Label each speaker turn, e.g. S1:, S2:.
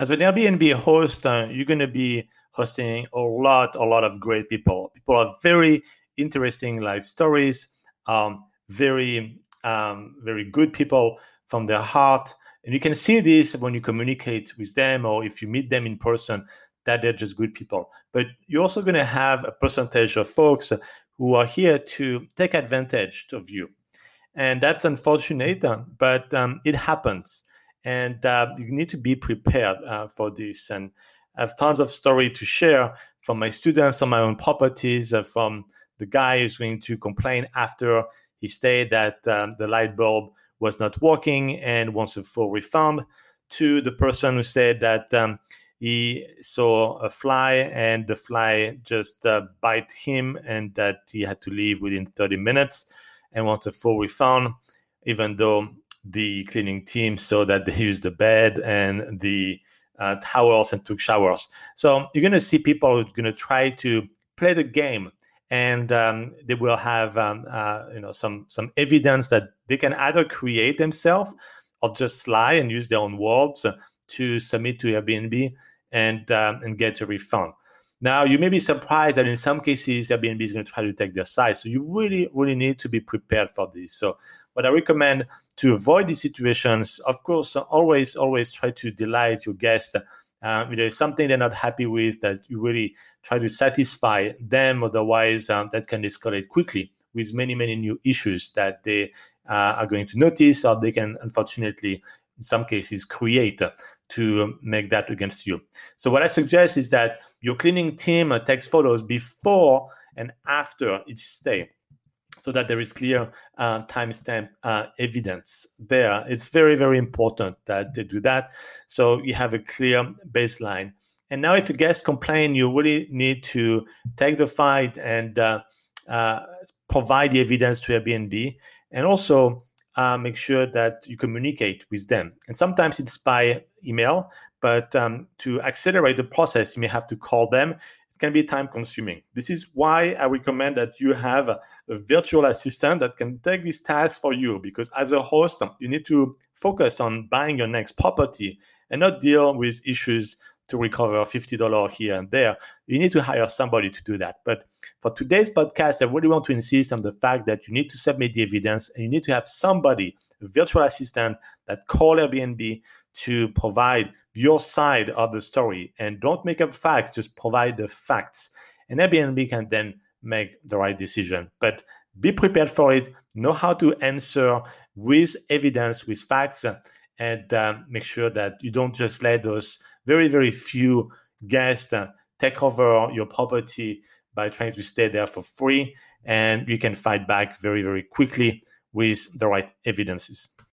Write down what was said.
S1: as an Airbnb host, uh, you're going to be hosting a lot, a lot of great people. People have very interesting life stories, um, very, um, very good people from their heart. And you can see this when you communicate with them or if you meet them in person, that they're just good people. But you're also going to have a percentage of folks who are here to take advantage of you. And that's unfortunate, but um, it happens and uh, you need to be prepared uh, for this. And I have tons of story to share from my students on my own properties, uh, from the guy who's going to complain after he stayed that um, the light bulb was not working and wants a full refund, to the person who said that um, he saw a fly and the fly just uh, bite him and that he had to leave within 30 minutes and wants a full refund, even though the cleaning team so that they use the bed and the uh, towels and took showers. So you're going to see people going to try to play the game, and um, they will have um, uh, you know some some evidence that they can either create themselves or just lie and use their own words to submit to Airbnb and um, and get a refund. Now you may be surprised that in some cases Airbnb is going to try to take their side. So you really really need to be prepared for this. So what I recommend to avoid these situations, of course, always, always try to delight your guest. Um, if there's something they're not happy with, that you really try to satisfy them. Otherwise, um, that can escalate quickly with many, many new issues that they uh, are going to notice, or they can, unfortunately, in some cases, create to make that against you. So, what I suggest is that your cleaning team takes photos before and after each stay so that there is clear uh, timestamp uh, evidence there. It's very, very important that they do that. So you have a clear baseline. And now, if a guest complain, you really need to take the fight and uh, uh provide the evidence to Airbnb, and also uh, make sure that you communicate with them. And sometimes it's by email, but um, to accelerate the process, you may have to call them It can be time consuming. This is why I recommend that you have a, a, virtual assistant that can take this task for you because as a host, you need to focus on buying your next property and not deal with issues to recover $50 here and there. You need to hire somebody to do that. But for today's podcast, I really want to insist on the fact that you need to submit the evidence and you need to have somebody, a virtual assistant, that call Airbnb to provide your side of the story and don't make up facts, just provide the facts. And Airbnb can then make the right decision. But be prepared for it, know how to answer with evidence, with facts, and um, make sure that you don't just let those very, very few guests uh, take over your property by trying to stay there for free. And you can fight back very, very quickly with the right evidences.